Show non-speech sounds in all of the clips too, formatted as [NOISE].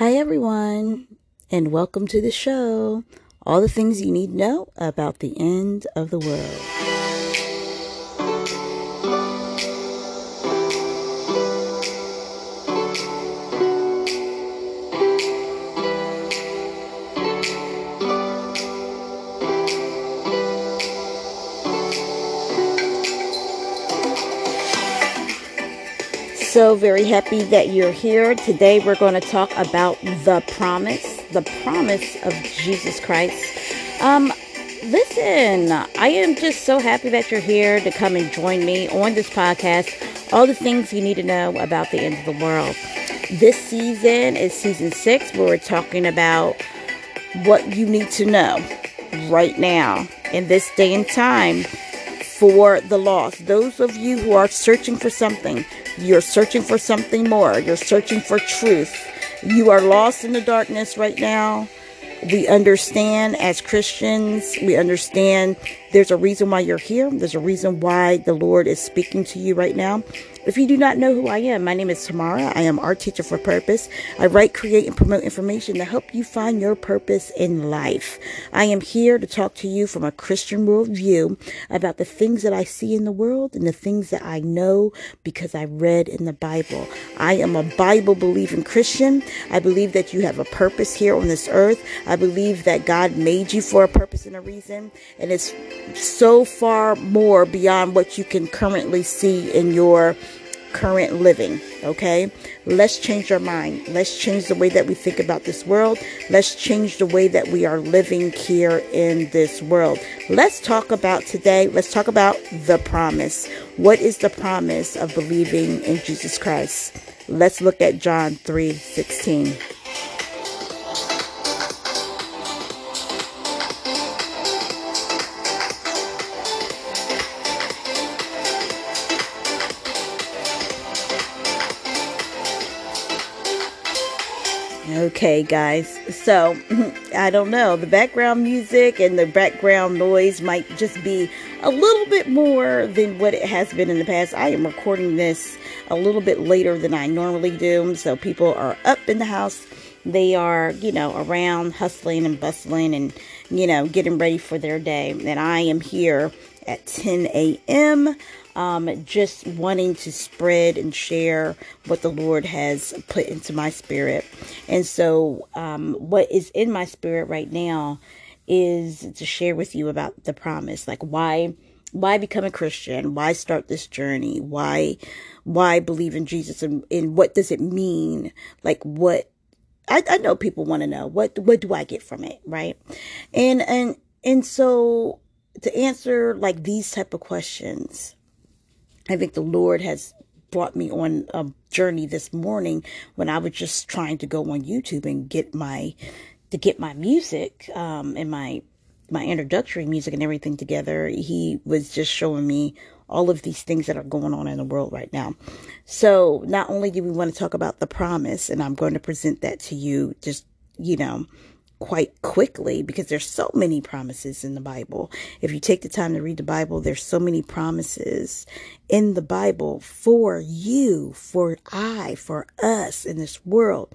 Hi, everyone, and welcome to the show. All the things you need to know about the end of the world. So, very happy that you're here. Today, we're going to talk about the promise, the promise of Jesus Christ. Um, listen, I am just so happy that you're here to come and join me on this podcast. All the things you need to know about the end of the world. This season is season six, where we're talking about what you need to know right now in this day and time for the lost. Those of you who are searching for something, you're searching for something more. You're searching for truth. You are lost in the darkness right now. We understand as Christians, we understand there's a reason why you're here. There's a reason why the Lord is speaking to you right now. If you do not know who I am, my name is Tamara. I am art teacher for purpose. I write, create, and promote information to help you find your purpose in life. I am here to talk to you from a Christian worldview about the things that I see in the world and the things that I know because I read in the Bible. I am a Bible believing Christian. I believe that you have a purpose here on this earth. I believe that God made you for a purpose and a reason. And it's so far more beyond what you can currently see in your current living. Okay? Let's change our mind. Let's change the way that we think about this world. Let's change the way that we are living here in this world. Let's talk about today, let's talk about the promise. What is the promise of believing in Jesus Christ? Let's look at John 3 16. Okay, guys. So, [LAUGHS] I don't know. The background music and the background noise might just be a little bit more than what it has been in the past. I am recording this a little bit later than I normally do. So, people are up in the house. They are, you know, around hustling and bustling and, you know, getting ready for their day. And I am here at 10 a.m um, just wanting to spread and share what the Lord has put into my spirit. And so, um, what is in my spirit right now is to share with you about the promise. Like, why? Why become a Christian? Why start this journey? Why, why believe in Jesus? And, and what does it mean? Like, what I, I, know people want to know what what do I get from it, right? And and and so to answer like these type of questions, I think the Lord has brought me on a journey this morning when I was just trying to go on YouTube and get my to get my music um, and my my introductory music and everything together. He was just showing me all of these things that are going on in the world right now. So not only do we want to talk about the promise, and I'm going to present that to you, just you know, quite quickly because there's so many promises in the Bible. If you take the time to read the Bible, there's so many promises in the Bible for you, for I, for us in this world.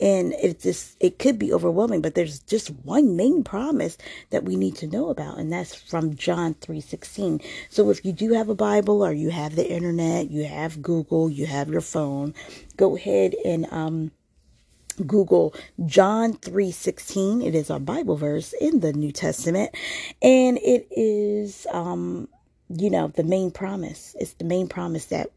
And it just it could be overwhelming, but there's just one main promise that we need to know about, and that's from John 3:16. So if you do have a Bible or you have the internet, you have Google, you have your phone, go ahead and um Google John 3:16. It is a Bible verse in the New Testament and it is um you know the main promise. It's the main promise that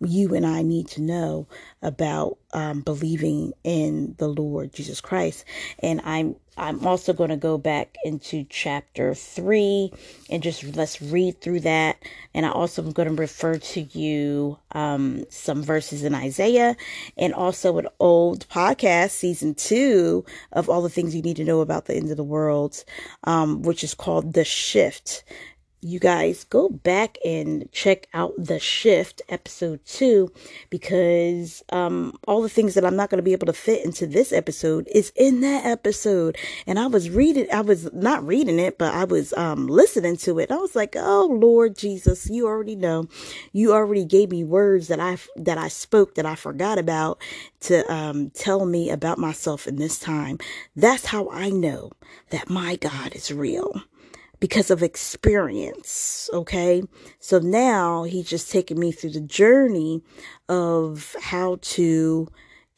you and I need to know about um, believing in the Lord Jesus Christ. And I'm I'm also going to go back into chapter three and just let's read through that. And I also am going to refer to you um, some verses in Isaiah and also an old podcast, season two of all the things you need to know about the end of the world, um, which is called The Shift you guys go back and check out the shift episode two because um, all the things that I'm not going to be able to fit into this episode is in that episode. And I was reading, I was not reading it, but I was um, listening to it. I was like, oh Lord Jesus, you already know, you already gave me words that I that I spoke that I forgot about to um, tell me about myself in this time. That's how I know that my God is real because of experience. Okay. So now he's just taking me through the journey of how to,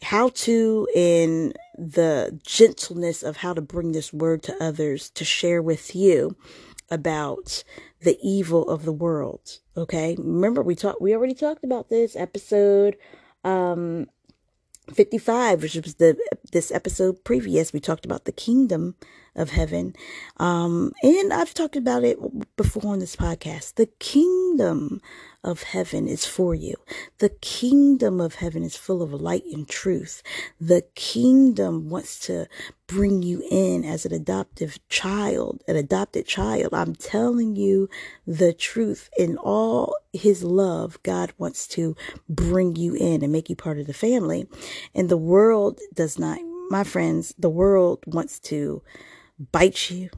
how to, in the gentleness of how to bring this word to others to share with you about the evil of the world. Okay. Remember we talked, we already talked about this episode, um, 55, which was the this episode previous, we talked about the kingdom of heaven. Um, and I've talked about it before on this podcast. The kingdom of heaven is for you. The kingdom of heaven is full of light and truth. The kingdom wants to bring you in as an adoptive child, an adopted child. I'm telling you the truth. In all his love, God wants to bring you in and make you part of the family. And the world does not, my friends, the world wants to bite you.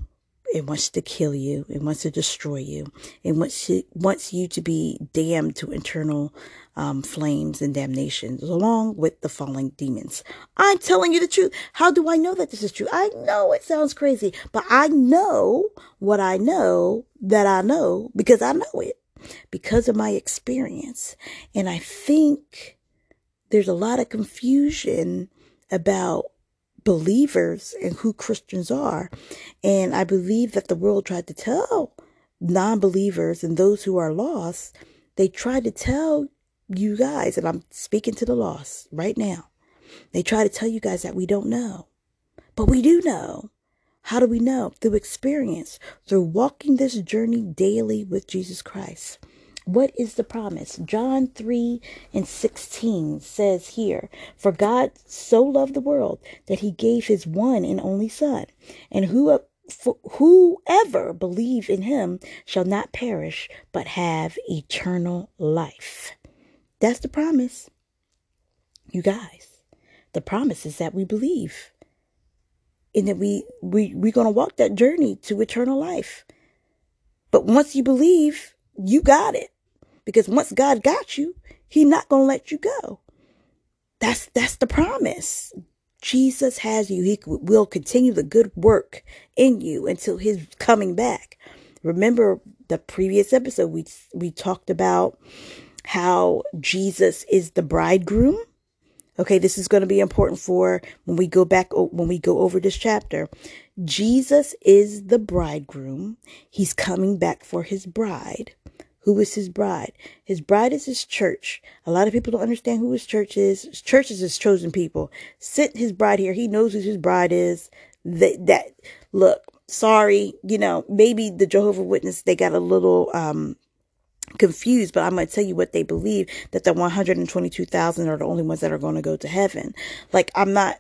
It wants to kill you. It wants to destroy you. It wants to, wants you to be damned to eternal um, flames and damnations, along with the falling demons. I'm telling you the truth. How do I know that this is true? I know it sounds crazy, but I know what I know that I know because I know it because of my experience. And I think there's a lot of confusion about believers and who Christians are. And I believe that the world tried to tell non believers and those who are lost, they tried to tell you guys, and I'm speaking to the lost right now, they try to tell you guys that we don't know. But we do know. How do we know? Through experience, through walking this journey daily with Jesus Christ. What is the promise? John 3 and 16 says here, For God so loved the world that he gave his one and only Son, and who, whoever believe in him shall not perish, but have eternal life. That's the promise. You guys, the promise is that we believe. And that we, we, we're to walk that journey to eternal life. But once you believe, you got it. Because once God got you, He's not to let you go. That's, that's the promise. Jesus has you. He will continue the good work in you until his coming back. Remember the previous episode we we talked about how Jesus is the bridegroom. Okay, this is going to be important for when we go back when we go over this chapter. Jesus is the bridegroom. He's coming back for his bride. Who is his bride? His bride is his church. A lot of people don't understand who his church is. His church is his chosen people. Sent his bride here. He knows who his bride is. That, that look, sorry, you know, maybe the Jehovah Witness, they got a little, um, confused, but I'm going to tell you what they believe that the 122,000 are the only ones that are going to go to heaven. Like, I'm not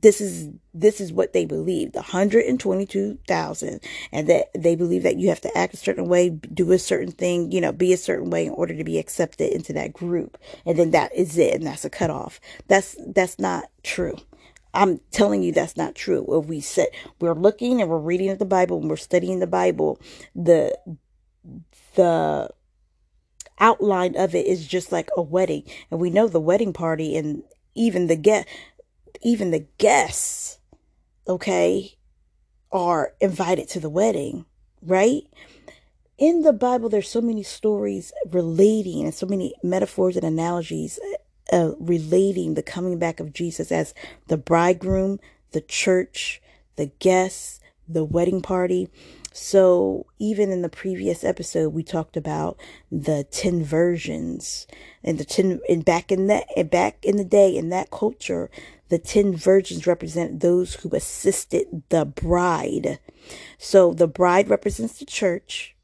this is this is what they believe the 122,000 and that they believe that you have to act a certain way do a certain thing you know be a certain way in order to be accepted into that group and then that is it and that's a cutoff that's that's not true I'm telling you that's not true. If we said we're looking and we're reading the Bible and we're studying the Bible, the the outline of it is just like a wedding. And we know the wedding party and even the get even the guests, okay, are invited to the wedding, right? In the Bible, there's so many stories relating and so many metaphors and analogies uh, relating the coming back of Jesus as the bridegroom, the church, the guests, the wedding party. So even in the previous episode, we talked about the 10 virgins and the 10, and back in that, back in the day in that culture, the 10 virgins represent those who assisted the bride. So the bride represents the church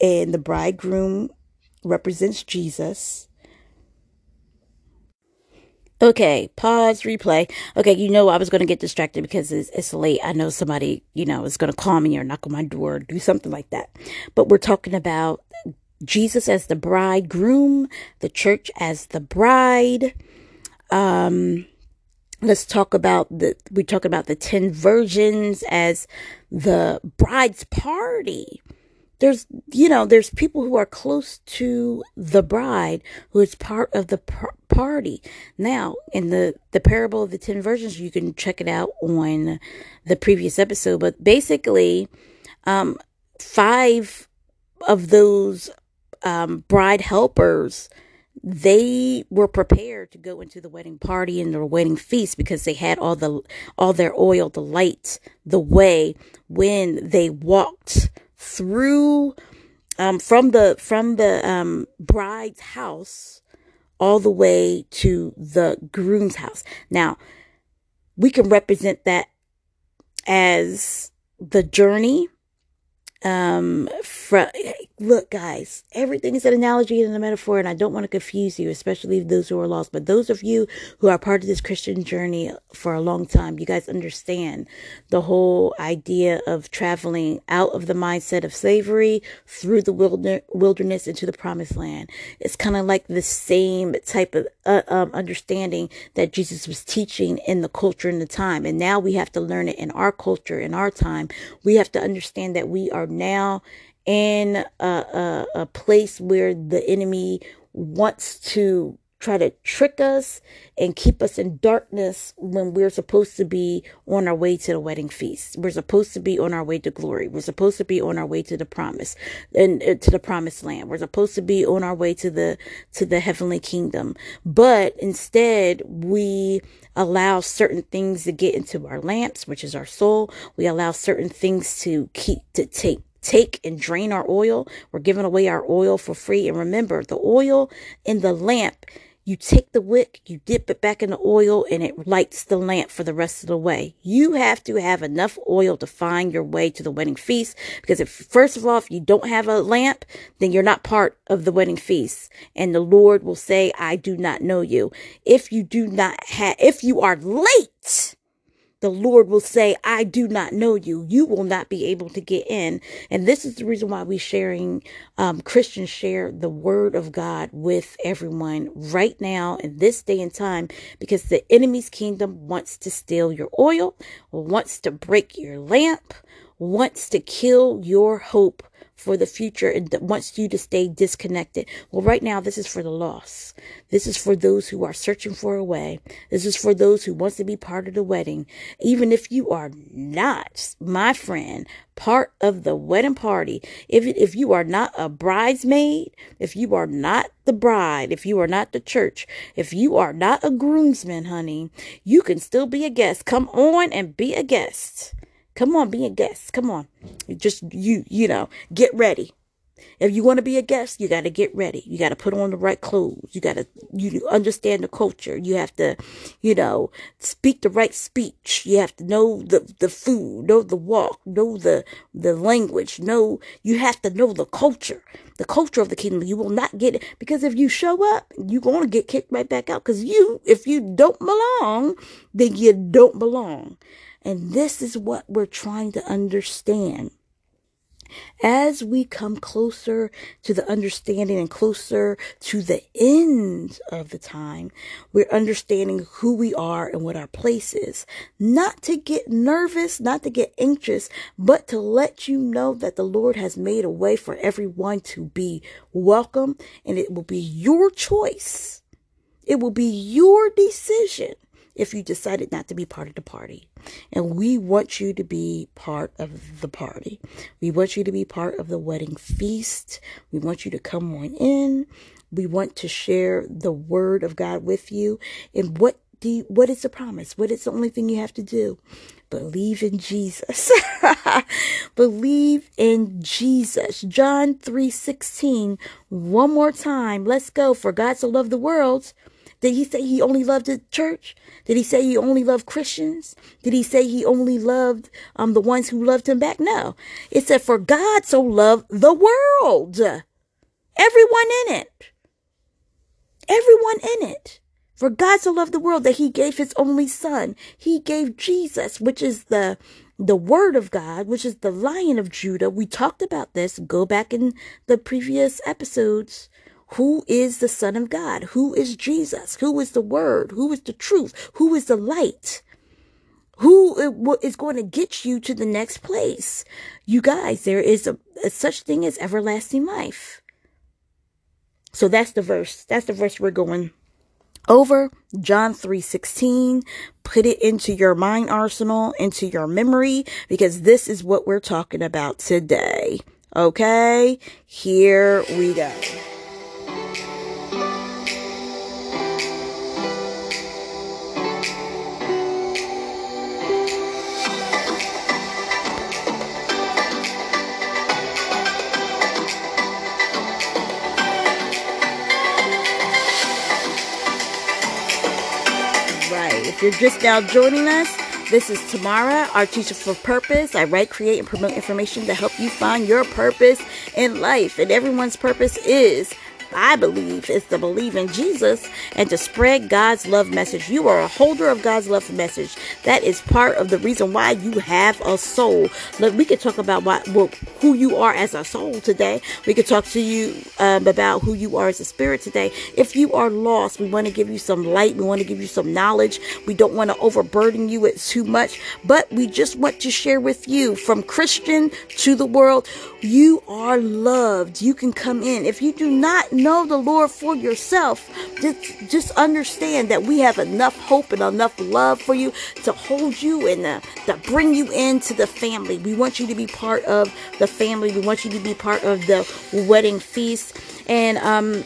and the bridegroom represents Jesus. Okay, pause, replay. Okay, you know I was going to get distracted because it's, it's late. I know somebody, you know, is going to call me or knock on my door or do something like that. But we're talking about Jesus as the bridegroom, the church as the bride. Um, let's talk about the we talk about the 10 virgins as the bride's party there's you know there's people who are close to the bride who is part of the par- party. Now in the the parable of the 10 virgins you can check it out on the previous episode but basically um five of those um bride helpers they were prepared to go into the wedding party and the wedding feast because they had all the all their oil the light the way when they walked through um, from the from the um, bride's house all the way to the groom's house. Now, we can represent that as the journey um from look guys everything is an analogy and a metaphor and i don't want to confuse you especially those who are lost but those of you who are part of this christian journey for a long time you guys understand the whole idea of traveling out of the mindset of slavery through the wilderness into the promised land. It's kind of like the same type of uh, um, understanding that jesus was teaching in the culture in the time and now we have to learn it in our culture in our time. We have to understand that we are now in a, a, a place where the enemy wants to try to trick us and keep us in darkness when we're supposed to be on our way to the wedding feast. We're supposed to be on our way to glory. We're supposed to be on our way to the promise and uh, to the promised land. We're supposed to be on our way to the to the heavenly kingdom. But instead, we allow certain things to get into our lamps, which is our soul. We allow certain things to keep to take take and drain our oil. We're giving away our oil for free. And remember, the oil in the lamp, you take the wick, you dip it back in the oil, and it lights the lamp for the rest of the way. You have to have enough oil to find your way to the wedding feast. Because if, first of all, if you don't have a lamp, then you're not part of the wedding feast. And the Lord will say, I do not know you. If you do not have, if you are late, the Lord will say, I do not know you. You will not be able to get in. And this is the reason why we sharing, um, Christians share the word of God with everyone right now in this day and time, because the enemy's kingdom wants to steal your oil, wants to break your lamp, wants to kill your hope for the future and wants you to stay disconnected. Well, right now, this is for the lost. This is for those who are searching for a way. This is for those who wants to be part of the wedding. Even if you are not, my friend, part of the wedding party, if, if you are not a bridesmaid, if you are not the bride, if you are not the church, if you are not a groomsman, honey, you can still be a guest. Come on and be a guest. Come on, be a guest. Come on. Just you, you know, get ready. If you want to be a guest, you got to get ready. You got to put on the right clothes. You got to you understand the culture. You have to, you know, speak the right speech. You have to know the the food, know the walk, know the the language. Know you have to know the culture, the culture of the kingdom. You will not get it because if you show up, you're going to get kicked right back out. Because you, if you don't belong, then you don't belong. And this is what we're trying to understand. As we come closer to the understanding and closer to the end of the time, we're understanding who we are and what our place is. Not to get nervous, not to get anxious, but to let you know that the Lord has made a way for everyone to be welcome and it will be your choice. It will be your decision if you decided not to be part of the party. And we want you to be part of the party. We want you to be part of the wedding feast. We want you to come on in. We want to share the word of God with you. And what do you, what is the promise? What is the only thing you have to do? Believe in Jesus. [LAUGHS] Believe in Jesus. John 3 16. One more time. Let's go. For God so loved the world did he say he only loved the church? Did he say he only loved Christians? Did he say he only loved um, the ones who loved him back? No. It said, For God so loved the world. Everyone in it. Everyone in it. For God so loved the world that he gave his only son. He gave Jesus, which is the the word of God, which is the lion of Judah. We talked about this. Go back in the previous episodes. Who is the son of God? Who is Jesus? Who is the word? Who is the truth? Who is the light? Who is going to get you to the next place? You guys, there is a, a such thing as everlasting life. So that's the verse. That's the verse we're going over John 3:16 put it into your mind arsenal into your memory because this is what we're talking about today okay here we go If you're just now joining us, this is Tamara, our teacher for purpose. I write, create, and promote information to help you find your purpose in life. And everyone's purpose is I believe is to believe in Jesus and to spread God's love message. You are a holder of God's love message. That is part of the reason why you have a soul. Look, we could talk about what, who you are as a soul today. We could talk to you um, about who you are as a spirit today. If you are lost, we want to give you some light. We want to give you some knowledge. We don't want to overburden you with too much, but we just want to share with you from Christian to the world. You are loved. You can come in. If you do not know the Lord for yourself, just, just understand that we have enough hope and enough love for you to hold you and uh, to bring you into the family. We want you to be part of the family. We want you to be part of the wedding feast. And um,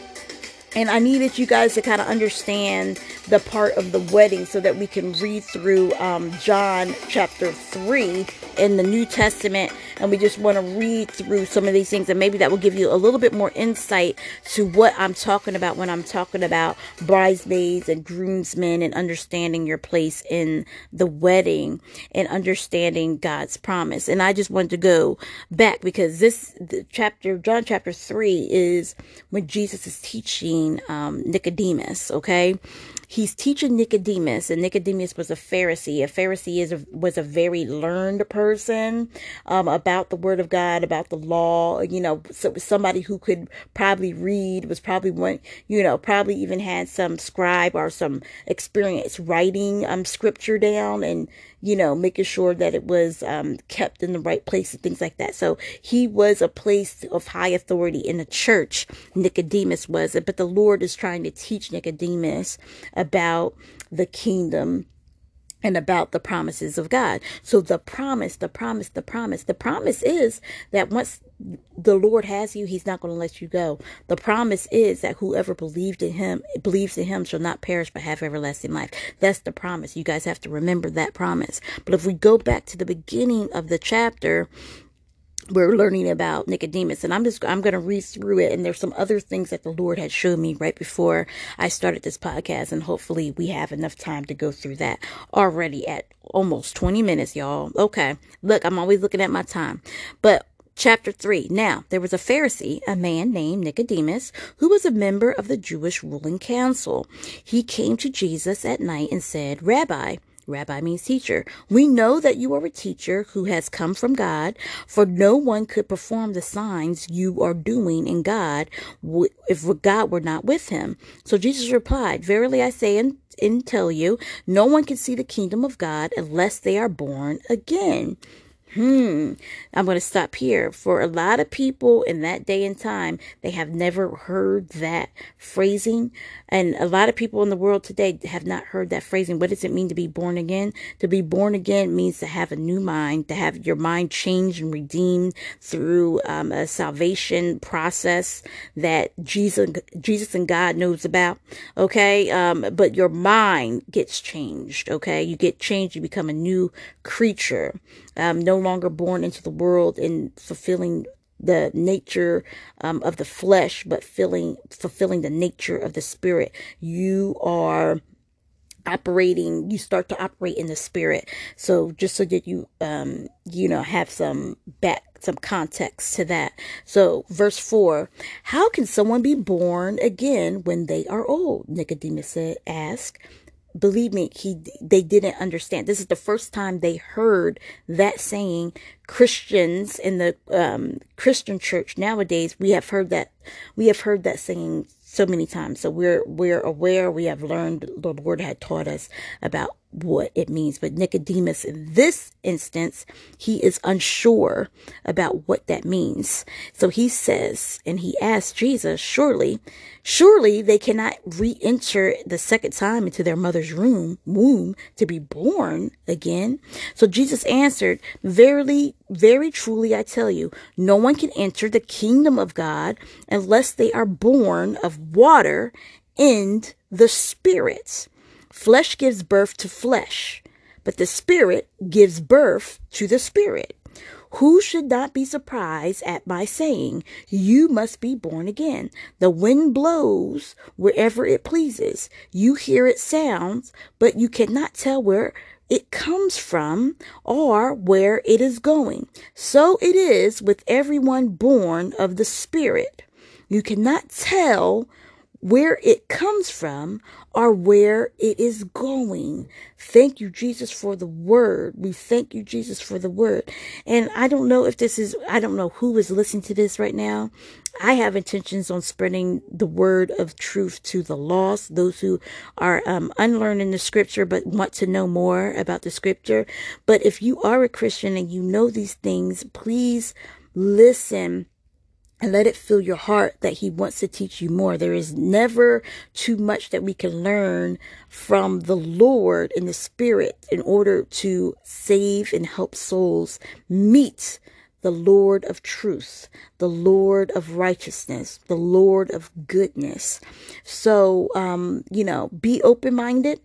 and I needed you guys to kind of understand the part of the wedding so that we can read through um, John chapter 3 in the New Testament. And we just want to read through some of these things, and maybe that will give you a little bit more insight to what I'm talking about when I'm talking about bridesmaids and groomsmen and understanding your place in the wedding and understanding God's promise. And I just wanted to go back because this chapter, John chapter 3, is when Jesus is teaching um, Nicodemus, okay? He's teaching Nicodemus, and Nicodemus was a Pharisee. A Pharisee is a, was a very learned person um, about the Word of God, about the law. You know, so somebody who could probably read was probably one. You know, probably even had some scribe or some experience writing um scripture down and you know, making sure that it was um, kept in the right place and things like that. So he was a place of high authority in the church. Nicodemus was it, but the Lord is trying to teach Nicodemus about the kingdom and about the promises of God. So the promise, the promise, the promise, the promise is that once the Lord has you, he's not going to let you go. The promise is that whoever believed in him, believes in him shall not perish but have everlasting life. That's the promise. You guys have to remember that promise. But if we go back to the beginning of the chapter, we're learning about Nicodemus and I'm just I'm going to read through it and there's some other things that the Lord had showed me right before I started this podcast and hopefully we have enough time to go through that already at almost 20 minutes y'all. Okay. Look, I'm always looking at my time. But Chapter 3. Now, there was a Pharisee, a man named Nicodemus, who was a member of the Jewish ruling council. He came to Jesus at night and said, Rabbi, Rabbi means teacher. We know that you are a teacher who has come from God, for no one could perform the signs you are doing in God if God were not with him. So Jesus replied, Verily I say and, and tell you, no one can see the kingdom of God unless they are born again. Hmm. I'm going to stop here. For a lot of people in that day and time, they have never heard that phrasing. And a lot of people in the world today have not heard that phrasing. What does it mean to be born again? To be born again means to have a new mind, to have your mind changed and redeemed through um, a salvation process that Jesus, Jesus and God knows about. Okay. Um, but your mind gets changed. Okay. You get changed. You become a new creature. Um, no longer born into the world and fulfilling the nature um, of the flesh, but filling, fulfilling the nature of the spirit. You are operating you start to operate in the spirit. So just so that you um you know have some back some context to that. So verse 4 how can someone be born again when they are old? Nicodemus said ask believe me he they didn't understand this is the first time they heard that saying christians in the um, christian church nowadays we have heard that we have heard that saying so many times. So we're we're aware, we have learned the Lord had taught us about what it means. But Nicodemus, in this instance, he is unsure about what that means. So he says, and he asks Jesus, surely, surely they cannot re-enter the second time into their mother's room, womb to be born again. So Jesus answered, verily, very truly, I tell you, no one can enter the kingdom of God unless they are born of water and the spirit. Flesh gives birth to flesh, but the Spirit gives birth to the Spirit. Who should not be surprised at my saying, You must be born again? The wind blows wherever it pleases. You hear its sounds, but you cannot tell where it comes from or where it is going. So it is with everyone born of the Spirit. You cannot tell where it comes from or where it is going. Thank you, Jesus, for the word. We thank you, Jesus, for the word. And I don't know if this is, I don't know who is listening to this right now. I have intentions on spreading the word of truth to the lost, those who are um, unlearned in the scripture but want to know more about the scripture. But if you are a Christian and you know these things, please listen and let it fill your heart that he wants to teach you more. There is never too much that we can learn from the Lord in the spirit in order to save and help souls meet the Lord of truth, the Lord of righteousness, the Lord of goodness. So, um, you know, be open minded,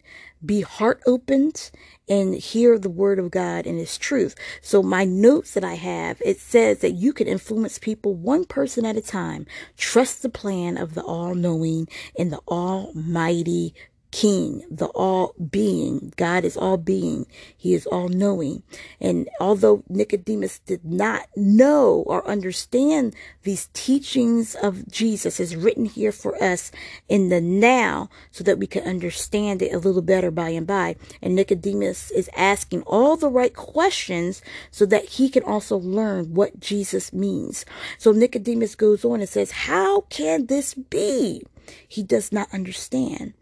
be heart opened, and hear the word of God and its truth. So my notes that I have, it says that you can influence people one person at a time. Trust the plan of the all knowing and the almighty King, the all being. God is all being. He is all knowing. And although Nicodemus did not know or understand these teachings of Jesus is written here for us in the now so that we can understand it a little better by and by. And Nicodemus is asking all the right questions so that he can also learn what Jesus means. So Nicodemus goes on and says, how can this be? He does not understand.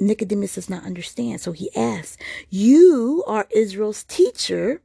Nicodemus does not understand. So he asks, You are Israel's teacher.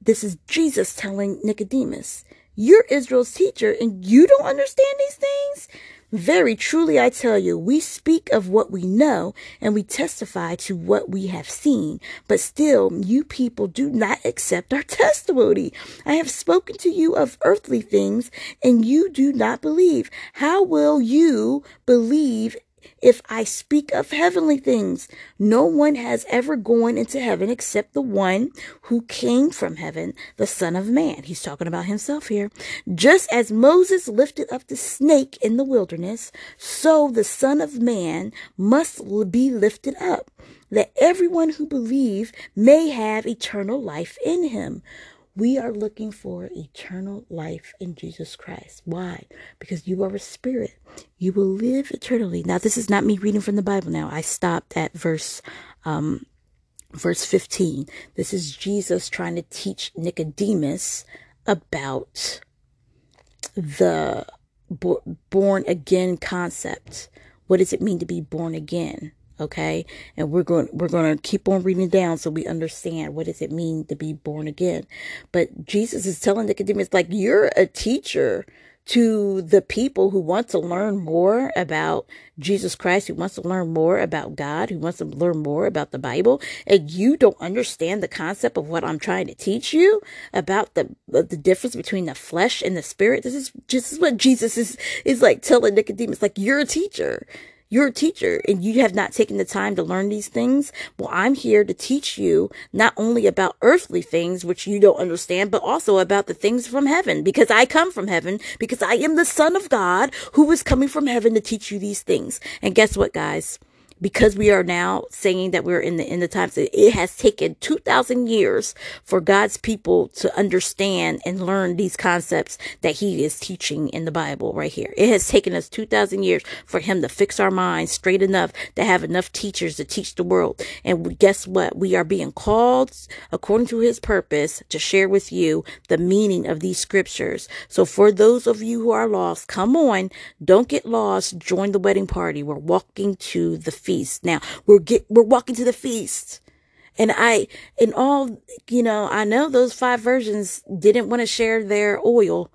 This is Jesus telling Nicodemus, You're Israel's teacher and you don't understand these things? Very truly, I tell you, we speak of what we know and we testify to what we have seen, but still, you people do not accept our testimony. I have spoken to you of earthly things and you do not believe. How will you believe if I speak of heavenly things, no one has ever gone into heaven except the one who came from heaven, the Son of Man. He's talking about himself here. Just as Moses lifted up the snake in the wilderness, so the Son of Man must be lifted up, that everyone who believes may have eternal life in him. We are looking for eternal life in Jesus Christ. Why? Because you are a spirit. You will live eternally. Now, this is not me reading from the Bible now. I stopped at verse um, verse 15. This is Jesus trying to teach Nicodemus about the born again concept. What does it mean to be born again? Okay and we're going we're going to keep on reading down so we understand what does it mean to be born again but jesus is telling nicodemus like you're a teacher to the people who want to learn more about Jesus Christ, who wants to learn more about God, who wants to learn more about the Bible, and you don't understand the concept of what I'm trying to teach you about the the difference between the flesh and the spirit. This is just what Jesus is is like telling Nicodemus, like you're a teacher. You're a teacher and you have not taken the time to learn these things. Well, I'm here to teach you not only about earthly things, which you don't understand, but also about the things from heaven because I come from heaven because I am the son of God who is coming from heaven to teach you these things. And guess what, guys? Because we are now saying that we're in the end of times, it has taken 2,000 years for God's people to understand and learn these concepts that He is teaching in the Bible right here. It has taken us 2,000 years for Him to fix our minds straight enough to have enough teachers to teach the world. And guess what? We are being called according to His purpose to share with you the meaning of these scriptures. So for those of you who are lost, come on, don't get lost. Join the wedding party. We're walking to the feast. Now we're get, we're walking to the feast. And I, in all, you know, I know those five virgins didn't want to share their oil,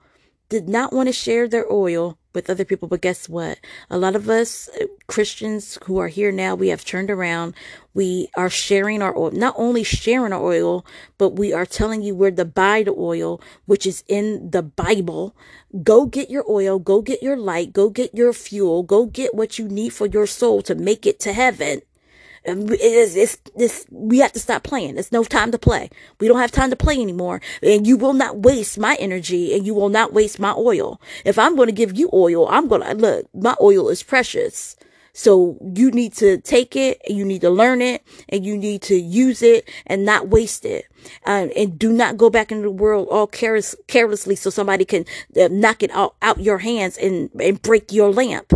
did not want to share their oil with other people. But guess what? A lot of us uh, Christians who are here now, we have turned around. We are sharing our oil, not only sharing our oil, but we are telling you where to buy the oil, which is in the Bible. Go get your oil, go get your light, go get your fuel, go get what you need for your soul to make it to heaven. It is, it's, this, we have to stop playing. It's no time to play. We don't have time to play anymore. And you will not waste my energy and you will not waste my oil. If I'm going to give you oil, I'm going to, look, my oil is precious. So you need to take it, and you need to learn it, and you need to use it and not waste it. Uh, and do not go back into the world all careless, carelessly so somebody can uh, knock it out, out your hands and, and break your lamp.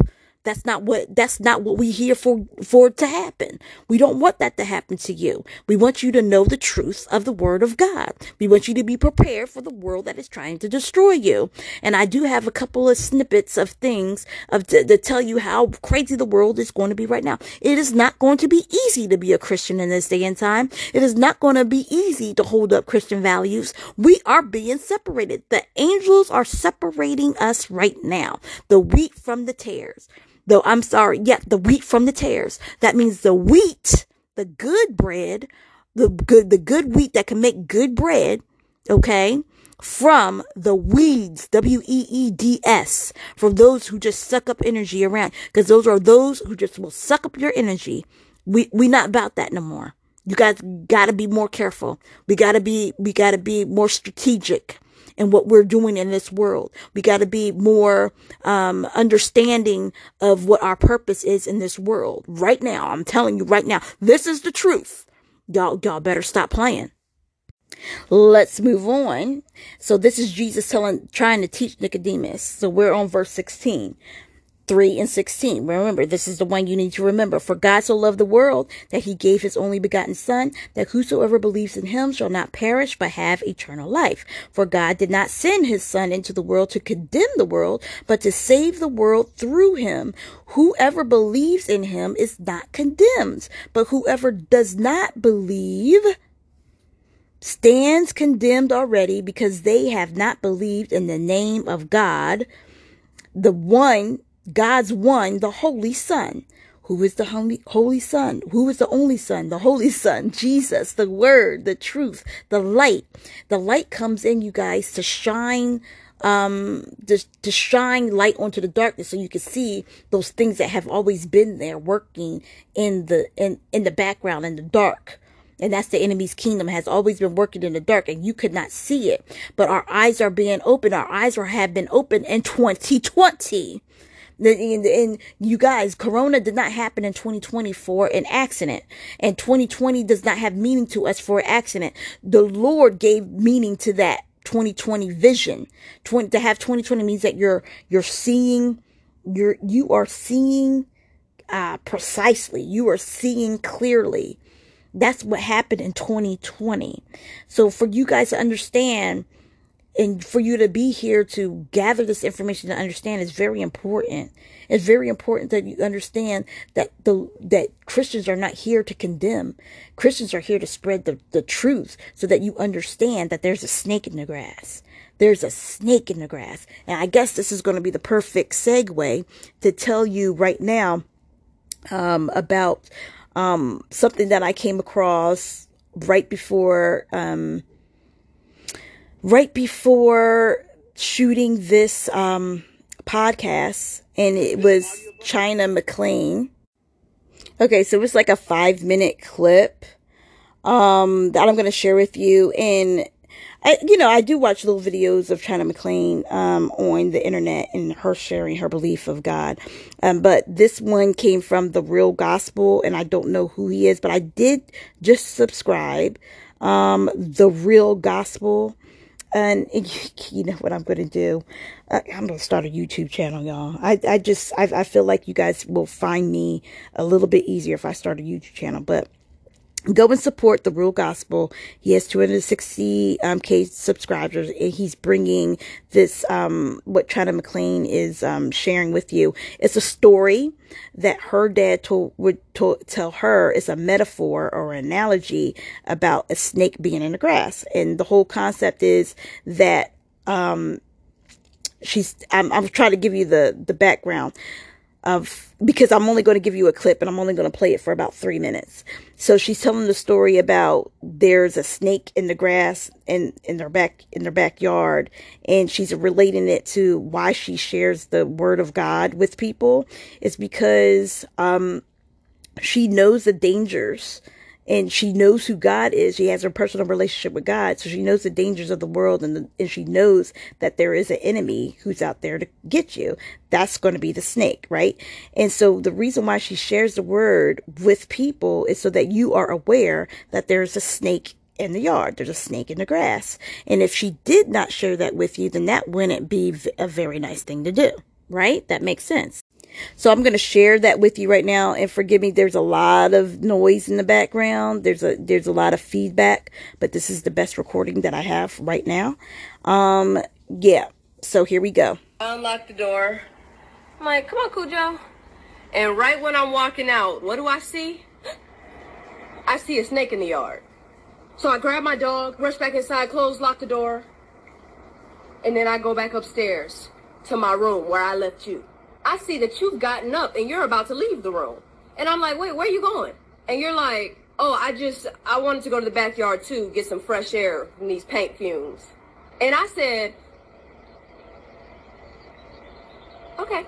That's not what, that's not what we here for, for to happen. We don't want that to happen to you. We want you to know the truth of the word of God. We want you to be prepared for the world that is trying to destroy you. And I do have a couple of snippets of things of to, to tell you how crazy the world is going to be right now. It is not going to be easy to be a Christian in this day and time. It is not going to be easy to hold up Christian values. We are being separated. The angels are separating us right now. The wheat from the tares though I'm sorry, yeah, the wheat from the tares. That means the wheat, the good bread, the good, the good wheat that can make good bread, okay, from the weeds, W-E-E-D-S, from those who just suck up energy around, because those are those who just will suck up your energy. We, we not about that no more. You guys gotta be more careful. We gotta be, we gotta be more strategic and what we're doing in this world. We got to be more um, understanding of what our purpose is in this world. Right now, I'm telling you right now, this is the truth. Y'all, y'all better stop playing. Let's move on. So this is Jesus telling, trying to teach Nicodemus. So we're on verse 16. 3 and 16. Remember, this is the one you need to remember. For God so loved the world that he gave his only begotten Son, that whosoever believes in him shall not perish but have eternal life. For God did not send his Son into the world to condemn the world, but to save the world through him. Whoever believes in him is not condemned, but whoever does not believe stands condemned already because they have not believed in the name of God, the one God's one, the Holy Son. Who is the Holy, Holy Son? Who is the only Son? The Holy Son, [LAUGHS] Jesus, the Word, the truth, the light. The light comes in, you guys, to shine um to, to shine light onto the darkness so you can see those things that have always been there working in the in in the background in the dark and that's the enemy's kingdom has always been working in the dark and you could not see it but our eyes are being open our eyes are have been open in 2020 and, and you guys, Corona did not happen in 2020 for an accident. And 2020 does not have meaning to us for an accident. The Lord gave meaning to that 2020 vision. 20, to have 2020 means that you're, you're seeing, you're, you are seeing, uh, precisely. You are seeing clearly. That's what happened in 2020. So for you guys to understand, and for you to be here to gather this information to understand is very important. It's very important that you understand that the that Christians are not here to condemn. Christians are here to spread the, the truth so that you understand that there's a snake in the grass. There's a snake in the grass. And I guess this is going to be the perfect segue to tell you right now um, about um, something that I came across right before um, right before shooting this um, podcast, and it was China McClain. Okay, so it's like a five minute clip um, that I'm going to share with you. And I, you know, I do watch little videos of China McClain um, on the internet and her sharing her belief of God. Um, but this one came from the Real Gospel, and I don't know who he is, but I did just subscribe. Um, the Real Gospel. And [LAUGHS] you know what I'm going to do? I'm going to start a YouTube channel, y'all. I, I just, I, I feel like you guys will find me a little bit easier if I start a YouTube channel. But go and support the real gospel. He has 260 um, k subscribers and he's bringing this um, what china mcclain is um, sharing with you. It's a story that her dad told would to, tell her. Is a metaphor or analogy about a snake being in the grass. And the whole concept is that um, she's I'm, I'm trying to give you the the background of because I'm only going to give you a clip and I'm only going to play it for about three minutes. So she's telling the story about there's a snake in the grass in in their back in their backyard, and she's relating it to why she shares the word of God with people. It's because um, she knows the dangers and she knows who God is. She has her personal relationship with God, so she knows the dangers of the world, and, the, and she knows that there is an enemy who's out there to get you. That's going to be the snake, right? And so the reason why she shares the word with people is so that you are aware that there's a snake in the yard. There's a snake in the grass. And if she did not share that with you, then that wouldn't be a very nice thing to do, right? That makes sense. So I'm going to share that with you right now. And forgive me, there's a lot of noise in the background. There's a there's a lot of feedback, but this is the best recording that I have right now. Um, yeah. So here we go. I unlock the door. I'm like, come on, Cujo. And right when I'm walking out, what do I see? [GASPS] I see a snake in the yard. So I grab my dog, rush back inside, close, lock the door, and then I go back upstairs to my room where I left you. I see that you've gotten up and you're about to leave the room. And I'm like, wait, where are you going? And you're like, oh, I just, I wanted to go to the backyard too, get some fresh air from these paint fumes. And I said, okay.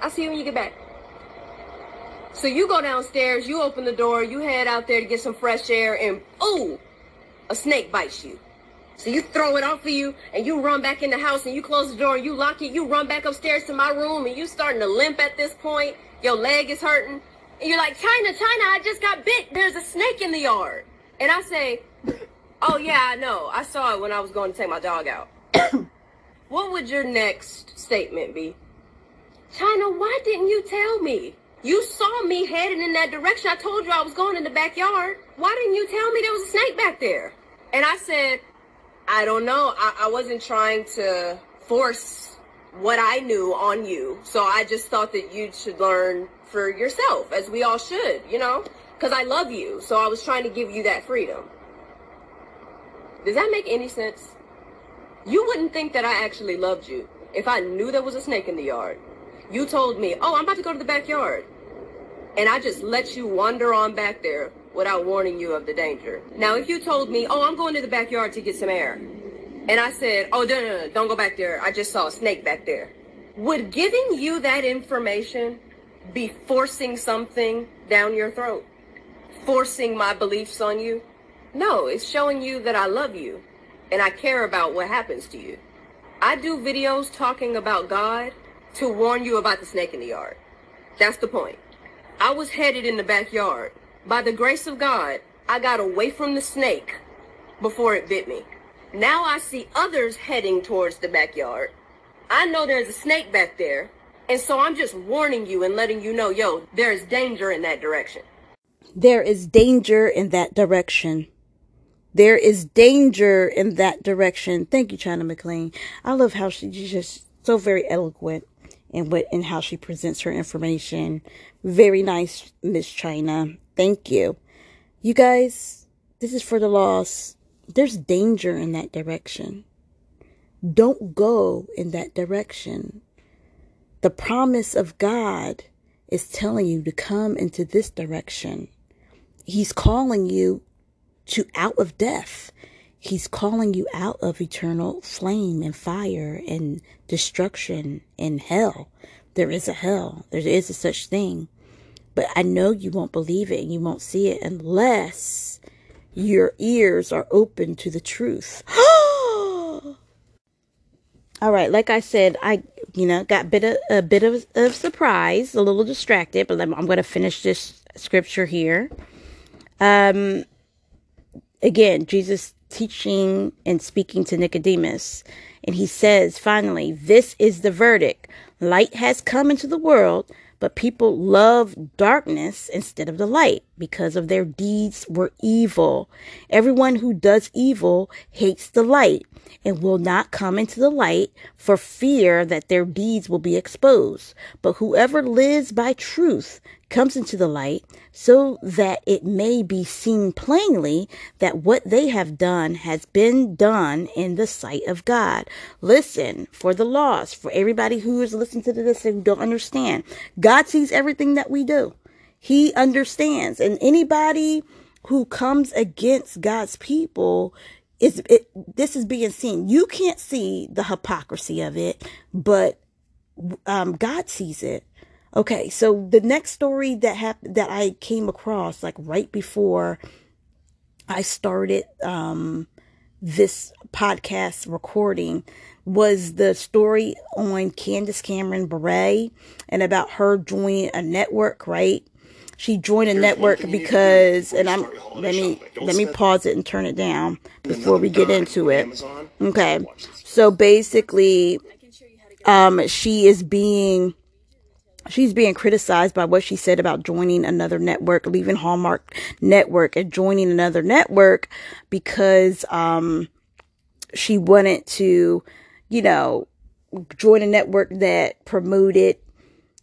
I'll see you when you get back. So you go downstairs, you open the door, you head out there to get some fresh air, and ooh, a snake bites you. So you throw it off of you and you run back in the house and you close the door and you lock it. You run back upstairs to my room and you starting to limp at this point. Your leg is hurting. And you're like, China, China, I just got bit. There's a snake in the yard. And I say, oh yeah, I know. I saw it when I was going to take my dog out. [COUGHS] what would your next statement be? China, why didn't you tell me? You saw me heading in that direction. I told you I was going in the backyard. Why didn't you tell me there was a snake back there? And I said, I don't know. I, I wasn't trying to force what I knew on you. So I just thought that you should learn for yourself, as we all should, you know? Because I love you. So I was trying to give you that freedom. Does that make any sense? You wouldn't think that I actually loved you if I knew there was a snake in the yard. You told me, oh, I'm about to go to the backyard. And I just let you wander on back there without warning you of the danger. Now, if you told me, oh, I'm going to the backyard to get some air, and I said, oh, no, no, no, don't go back there. I just saw a snake back there. Would giving you that information be forcing something down your throat? Forcing my beliefs on you? No, it's showing you that I love you and I care about what happens to you. I do videos talking about God to warn you about the snake in the yard. That's the point. I was headed in the backyard by the grace of God, I got away from the snake before it bit me. Now I see others heading towards the backyard. I know there's a snake back there. And so I'm just warning you and letting you know, yo, there is danger in that direction. There is danger in that direction. There is danger in that direction. Thank you, China McClain. I love how she's just so very eloquent in what and how she presents her information. Very nice, Miss China. Thank you. You guys, this is for the lost. There's danger in that direction. Don't go in that direction. The promise of God is telling you to come into this direction. He's calling you to out of death. He's calling you out of eternal flame and fire and destruction and hell. There is a hell. There is a such thing. But I know you won't believe it and you won't see it unless your ears are open to the truth. [GASPS] All right, like I said, I you know got bit of, a bit of, of surprise, a little distracted, but I'm, I'm going to finish this scripture here. Um, again, Jesus teaching and speaking to Nicodemus, and he says, finally, this is the verdict: light has come into the world but people love darkness instead of the light because of their deeds were evil. Everyone who does evil hates the light and will not come into the light for fear that their deeds will be exposed. But whoever lives by truth comes into the light so that it may be seen plainly that what they have done has been done in the sight of God. Listen, for the lost, for everybody who is listening to this and don't understand, God sees everything that we do. He understands. And anybody who comes against God's people is it, this is being seen. You can't see the hypocrisy of it, but um, God sees it. Okay, so the next story that happened that I came across, like right before I started um, this podcast recording, was the story on Candace Cameron Bure and about her joining a network, right? She joined a network because, and I'm let me let me pause it and turn it down before we get into it. Okay, so basically, um, she is being she's being criticized by what she said about joining another network, leaving Hallmark Network and joining another network because um, she wanted to, you know, join a network that promoted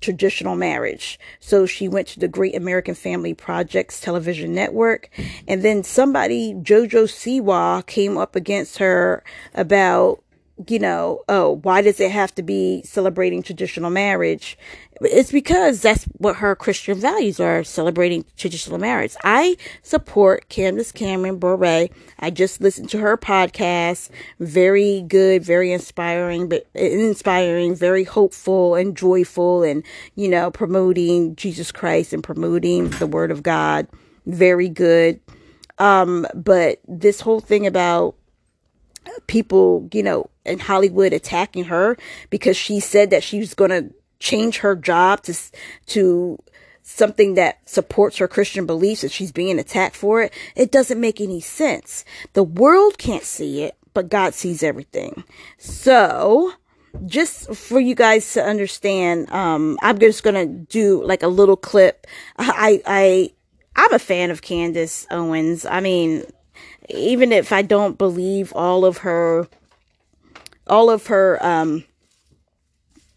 traditional marriage. So she went to the Great American Family Projects television network. And then somebody, Jojo Siwa, came up against her about you know, oh, why does it have to be celebrating traditional marriage? It's because that's what her Christian values are, celebrating traditional marriage. I support Candace Cameron Bure. I just listened to her podcast. Very good, very inspiring, but inspiring, very hopeful and joyful and, you know, promoting Jesus Christ and promoting the word of God. Very good. Um, but this whole thing about people, you know, in Hollywood attacking her because she said that she was going to change her job to to something that supports her Christian beliefs and she's being attacked for it. It doesn't make any sense. The world can't see it, but God sees everything. So, just for you guys to understand, um, I'm just gonna do like a little clip. I, I, I'm a fan of Candace Owens. I mean, even if I don't believe all of her, all of her, um,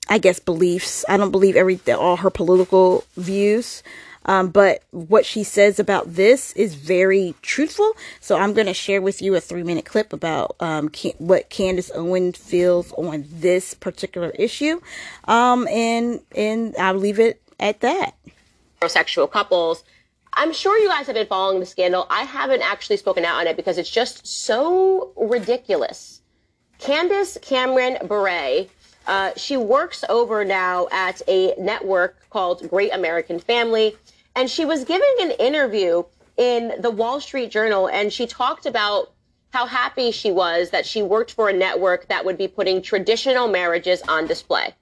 I guess beliefs. I don't believe every all her political views. Um, but what she says about this is very truthful. So I'm going to share with you a three minute clip about um, Can- what Candace Owen feels on this particular issue. Um, and, and I'll leave it at that. Heterosexual couples I'm sure you guys have been following the scandal. I haven't actually spoken out on it because it's just so ridiculous. Candace Cameron Bure, uh, she works over now at a network called Great American Family, and she was giving an interview in the Wall Street Journal, and she talked about how happy she was that she worked for a network that would be putting traditional marriages on display.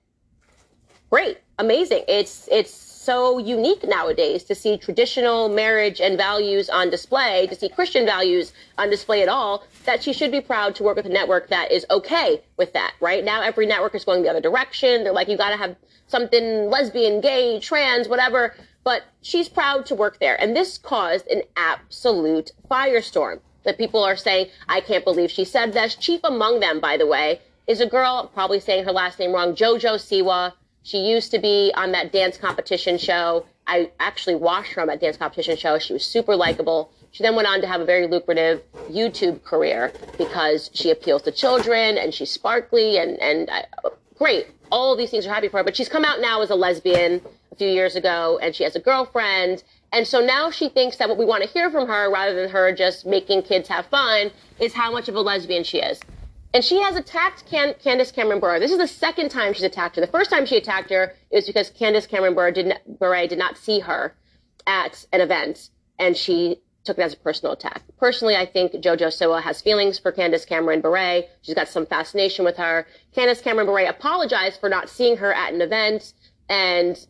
Great, amazing. It's it's so unique nowadays to see traditional marriage and values on display, to see Christian values on display at all, that she should be proud to work with a network that is okay with that, right? Now every network is going the other direction. They're like, you gotta have something lesbian, gay, trans, whatever. But she's proud to work there. And this caused an absolute firestorm that people are saying, I can't believe she said this. Chief among them, by the way, is a girl, probably saying her last name wrong, Jojo Siwa she used to be on that dance competition show. I actually watched her on that dance competition show. She was super likable. She then went on to have a very lucrative YouTube career because she appeals to children and she's sparkly and, and uh, great. All these things are happy for her, but she's come out now as a lesbian a few years ago and she has a girlfriend. And so now she thinks that what we want to hear from her rather than her just making kids have fun is how much of a lesbian she is. And she has attacked Can- Candace Cameron Bure. This is the second time she's attacked her. The first time she attacked her is because Candace Cameron Bure did not, did not see her at an event, and she took it as a personal attack. Personally, I think JoJo Siwa has feelings for Candace Cameron Bure. She's got some fascination with her. Candace Cameron Bure apologized for not seeing her at an event and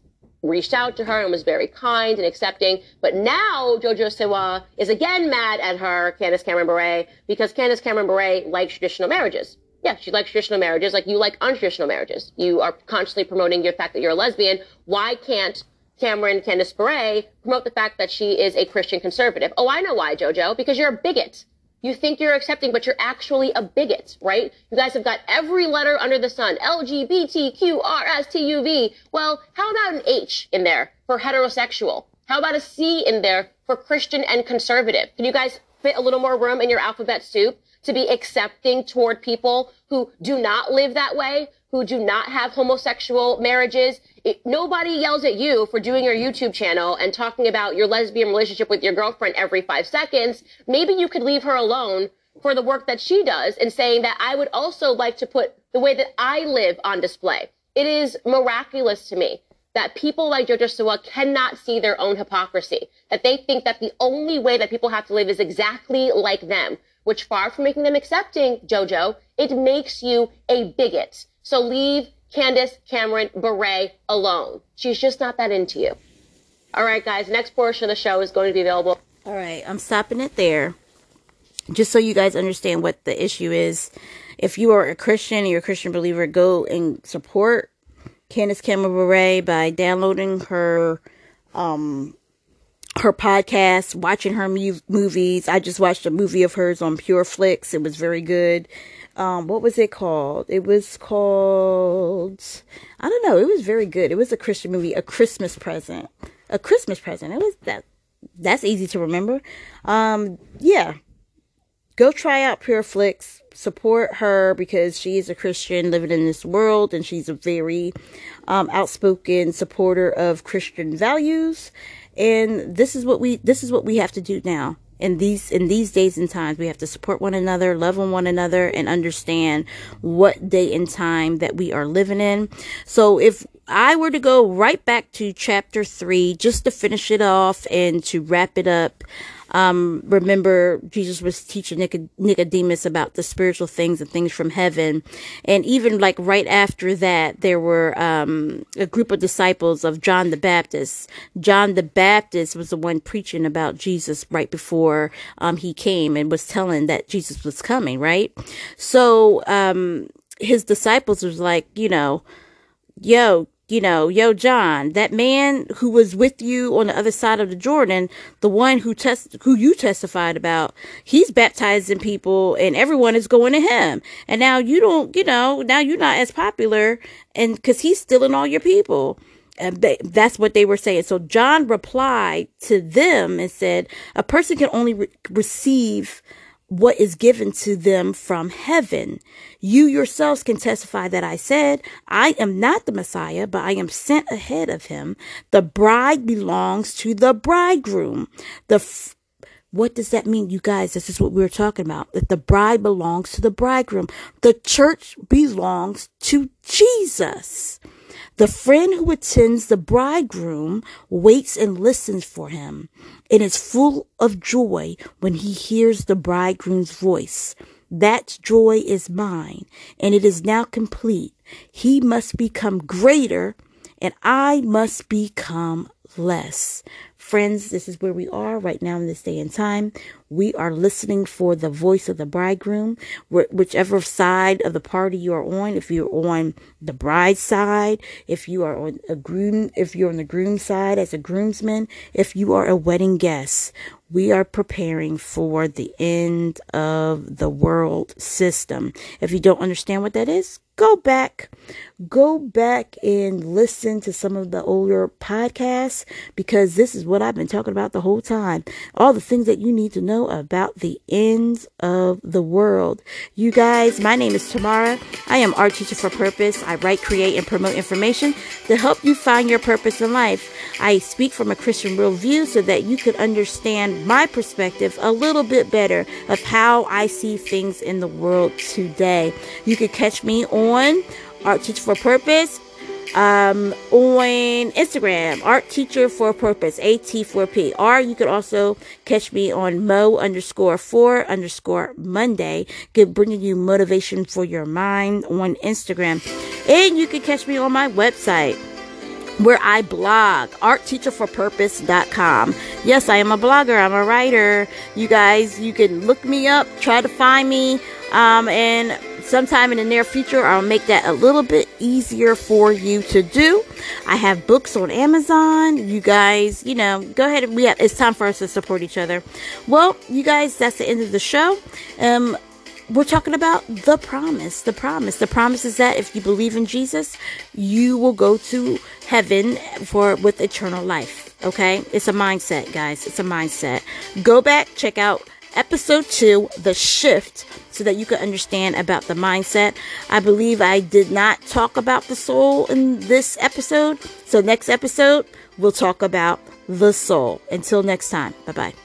reached out to her and was very kind and accepting. But now JoJo Siwa is again mad at her, Candace Cameron Bure, because Candace Cameron Bure likes traditional marriages. Yeah, she likes traditional marriages like you like untraditional marriages. You are constantly promoting your fact that you're a lesbian. Why can't Cameron Candace Bure promote the fact that she is a Christian conservative? Oh, I know why, JoJo, because you're a bigot. You think you're accepting, but you're actually a bigot, right? You guys have got every letter under the sun. LGBTQRSTUV. Well, how about an H in there for heterosexual? How about a C in there for Christian and conservative? Can you guys fit a little more room in your alphabet soup to be accepting toward people who do not live that way, who do not have homosexual marriages. It, nobody yells at you for doing your YouTube channel and talking about your lesbian relationship with your girlfriend every five seconds. Maybe you could leave her alone for the work that she does and saying that I would also like to put the way that I live on display. It is miraculous to me that people like Jojo Siwa cannot see their own hypocrisy, that they think that the only way that people have to live is exactly like them, which far from making them accepting, Jojo, it makes you a bigot. So leave Candace Cameron Bure alone. She's just not that into you. All right, guys, next portion of the show is going to be available. All right, I'm stopping it there. Just so you guys understand what the issue is. If you are a Christian you're a Christian believer, go and support Candace Cameron Bure by downloading her um her podcast, watching her mu- movies. I just watched a movie of hers on Pure Flix. It was very good. Um what was it called? It was called i don't know. It was very good. It was a christian movie a christmas present. A christmas present. It was that that's easy to remember. Um yeah. Go try out pure flix. Support her because she is a christian living in this world and she's a very um, outspoken supporter of christian values and this is what we this is what we have to do now. In these in these days and times we have to support one another love on one another and understand what day and time that we are living in. So if i were to go right back to chapter 3 just to finish it off and to wrap it up um, remember Jesus was teaching Nicodemus about the spiritual things and things from heaven. And even like right after that, there were, um, a group of disciples of John the Baptist. John the Baptist was the one preaching about Jesus right before, um, he came and was telling that Jesus was coming, right? So, um, his disciples was like, you know, yo, you know, yo, John, that man who was with you on the other side of the Jordan, the one who test, who you testified about, he's baptizing people and everyone is going to him. And now you don't, you know, now you're not as popular and cause he's stealing all your people. And they, that's what they were saying. So John replied to them and said, a person can only re- receive what is given to them from heaven. You yourselves can testify that I said, I am not the Messiah, but I am sent ahead of him. The bride belongs to the bridegroom. The f- what does that mean, you guys? This is what we were talking about. That the bride belongs to the bridegroom. The church belongs to Jesus. The friend who attends the bridegroom waits and listens for him and is full of joy when he hears the bridegroom's voice. That joy is mine, and it is now complete. He must become greater, and I must become less. Friends, this is where we are right now in this day and time. We are listening for the voice of the bridegroom, whichever side of the party you are on. If you're on the bride side, if you are on a groom, if you're on the groom side as a groomsman, if you are a wedding guest, we are preparing for the end of the world system. If you don't understand what that is, go back, go back and listen to some of the older podcasts because this is what I've been talking about the whole time. All the things that you need to know about the ends of the world. You guys, my name is Tamara. I am art teacher for purpose. I write, create, and promote information to help you find your purpose in life. I speak from a Christian worldview so that you could understand my perspective a little bit better of how I see things in the world today. You could catch me on Art Teacher for Purpose um, on Instagram, Art Teacher for Purpose, AT4P. Or you could also catch me on Mo underscore four underscore Monday, get bringing you motivation for your mind on Instagram. And you can catch me on my website where I blog, artteacherforpurpose.com. Yes, I am a blogger. I'm a writer. You guys, you can look me up, try to find me, um, and sometime in the near future, I'll make that a little bit easier for you to do. I have books on Amazon. You guys, you know, go ahead we have, it's time for us to support each other. Well, you guys, that's the end of the show. Um, we're talking about the promise. The promise. The promise is that if you believe in Jesus, you will go to heaven for with eternal life. Okay? It's a mindset, guys. It's a mindset. Go back, check out episode 2, The Shift, so that you can understand about the mindset. I believe I did not talk about the soul in this episode. So next episode, we'll talk about the soul. Until next time. Bye-bye.